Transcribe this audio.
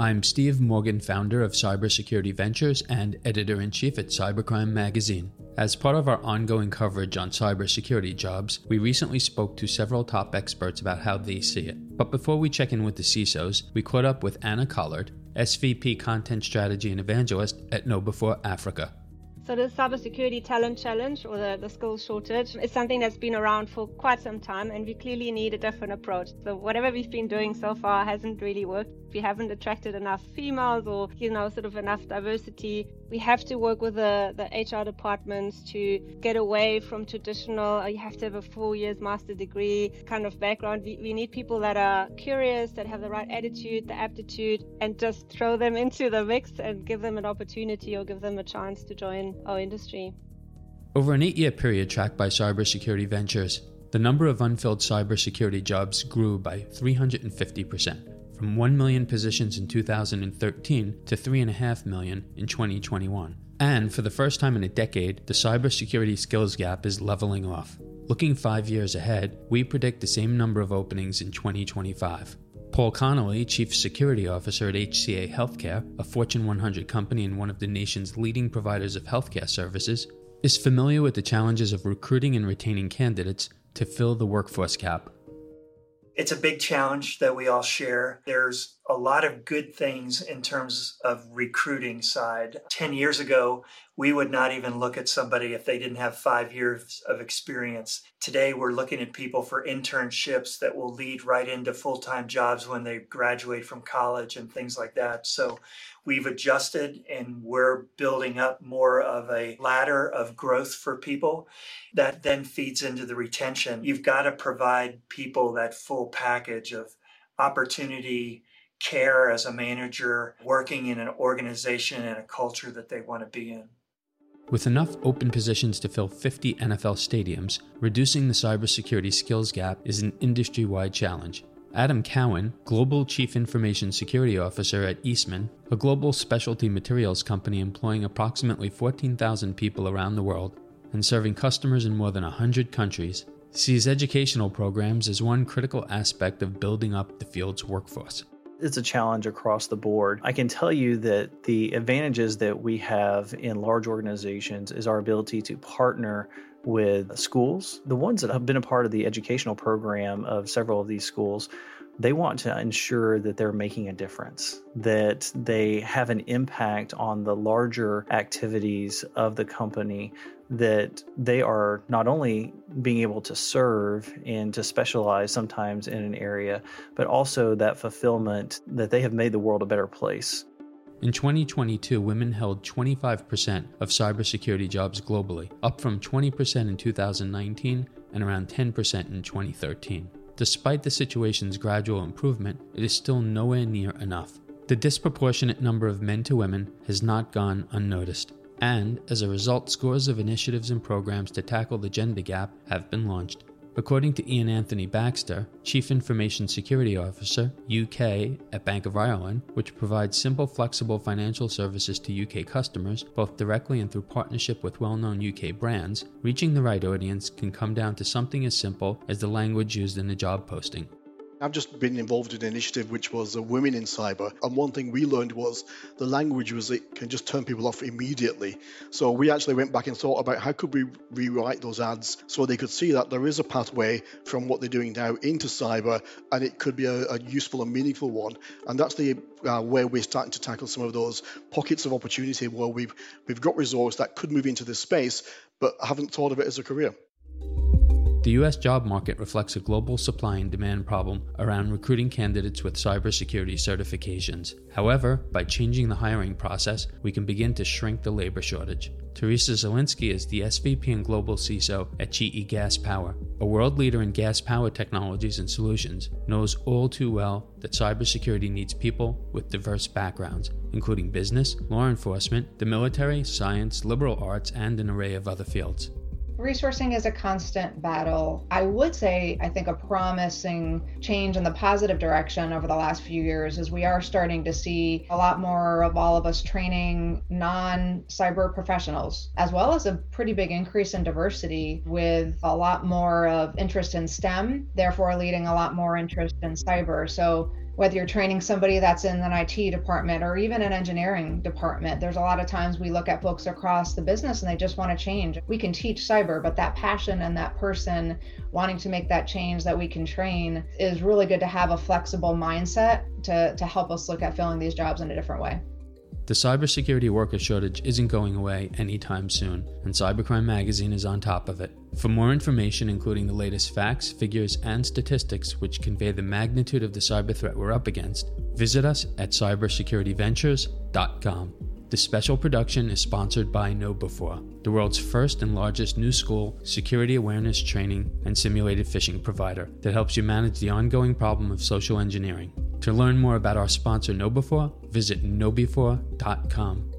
I'm Steve Morgan, founder of Cybersecurity Ventures and editor in chief at Cybercrime Magazine. As part of our ongoing coverage on cybersecurity jobs, we recently spoke to several top experts about how they see it. But before we check in with the CISOs, we caught up with Anna Collard, SVP Content Strategy and Evangelist at KnowBe4 Africa. So the cybersecurity talent challenge or the, the skills shortage is something that's been around for quite some time and we clearly need a different approach. So whatever we've been doing so far hasn't really worked. We haven't attracted enough females or, you know, sort of enough diversity. We have to work with the, the HR departments to get away from traditional, oh, you have to have a four years master degree kind of background. We, we need people that are curious, that have the right attitude, the aptitude, and just throw them into the mix and give them an opportunity or give them a chance to join our industry. Over an eight year period tracked by Cybersecurity Ventures, the number of unfilled cybersecurity jobs grew by 350% from 1 million positions in 2013 to 3.5 million in 2021. And for the first time in a decade, the cybersecurity skills gap is leveling off. Looking five years ahead, we predict the same number of openings in 2025. Paul Connolly, Chief Security Officer at HCA Healthcare, a Fortune 100 company and one of the nation's leading providers of healthcare services, is familiar with the challenges of recruiting and retaining candidates to fill the workforce gap. It's a big challenge that we all share. There's a lot of good things in terms of recruiting side. 10 years ago, we would not even look at somebody if they didn't have 5 years of experience. Today we're looking at people for internships that will lead right into full-time jobs when they graduate from college and things like that. So we've adjusted and we're building up more of a ladder of growth for people that then feeds into the retention. You've got to provide people that full package of opportunity, care as a manager, working in an organization and a culture that they want to be in. With enough open positions to fill 50 NFL stadiums, reducing the cybersecurity skills gap is an industry wide challenge. Adam Cowan, Global Chief Information Security Officer at Eastman, a global specialty materials company employing approximately 14,000 people around the world and serving customers in more than 100 countries, sees educational programs as one critical aspect of building up the field's workforce it's a challenge across the board. I can tell you that the advantages that we have in large organizations is our ability to partner with schools. The ones that have been a part of the educational program of several of these schools, they want to ensure that they're making a difference, that they have an impact on the larger activities of the company that they are not only being able to serve and to specialize sometimes in an area, but also that fulfillment that they have made the world a better place. In 2022, women held 25% of cybersecurity jobs globally, up from 20% in 2019 and around 10% in 2013. Despite the situation's gradual improvement, it is still nowhere near enough. The disproportionate number of men to women has not gone unnoticed and as a result, scores of initiatives and programs to tackle the gender gap have been launched. According to Ian Anthony Baxter, Chief Information Security Officer, UK, at Bank of Ireland, which provides simple, flexible financial services to UK customers, both directly and through partnership with well known UK brands, reaching the right audience can come down to something as simple as the language used in the job posting. I've just been involved in an initiative which was Women in Cyber, and one thing we learned was the language was it can just turn people off immediately. So we actually went back and thought about how could we rewrite those ads so they could see that there is a pathway from what they're doing now into cyber, and it could be a, a useful and meaningful one. And that's the uh, where we're starting to tackle some of those pockets of opportunity where we've we've got resource that could move into this space, but haven't thought of it as a career. The US job market reflects a global supply and demand problem around recruiting candidates with cybersecurity certifications. However, by changing the hiring process, we can begin to shrink the labor shortage. Teresa Zielinski is the SVP and Global CISO at GE Gas Power. A world leader in gas power technologies and solutions, knows all too well that cybersecurity needs people with diverse backgrounds, including business, law enforcement, the military, science, liberal arts, and an array of other fields. Resourcing is a constant battle. I would say, I think, a promising change in the positive direction over the last few years is we are starting to see a lot more of all of us training non cyber professionals, as well as a pretty big increase in diversity with a lot more of interest in STEM, therefore leading a lot more interest in cyber. So whether you're training somebody that's in an IT department or even an engineering department. There's a lot of times we look at folks across the business and they just want to change. We can teach cyber, but that passion and that person wanting to make that change that we can train is really good to have a flexible mindset to, to help us look at filling these jobs in a different way. The cybersecurity worker shortage isn't going away anytime soon, and Cybercrime Magazine is on top of it. For more information, including the latest facts, figures, and statistics which convey the magnitude of the cyber threat we're up against, visit us at cybersecurityventures.com. This special production is sponsored by KnowBe4, the world's first and largest new school security awareness training and simulated phishing provider that helps you manage the ongoing problem of social engineering. To learn more about our sponsor KnowBe4, visit knowbe4.com.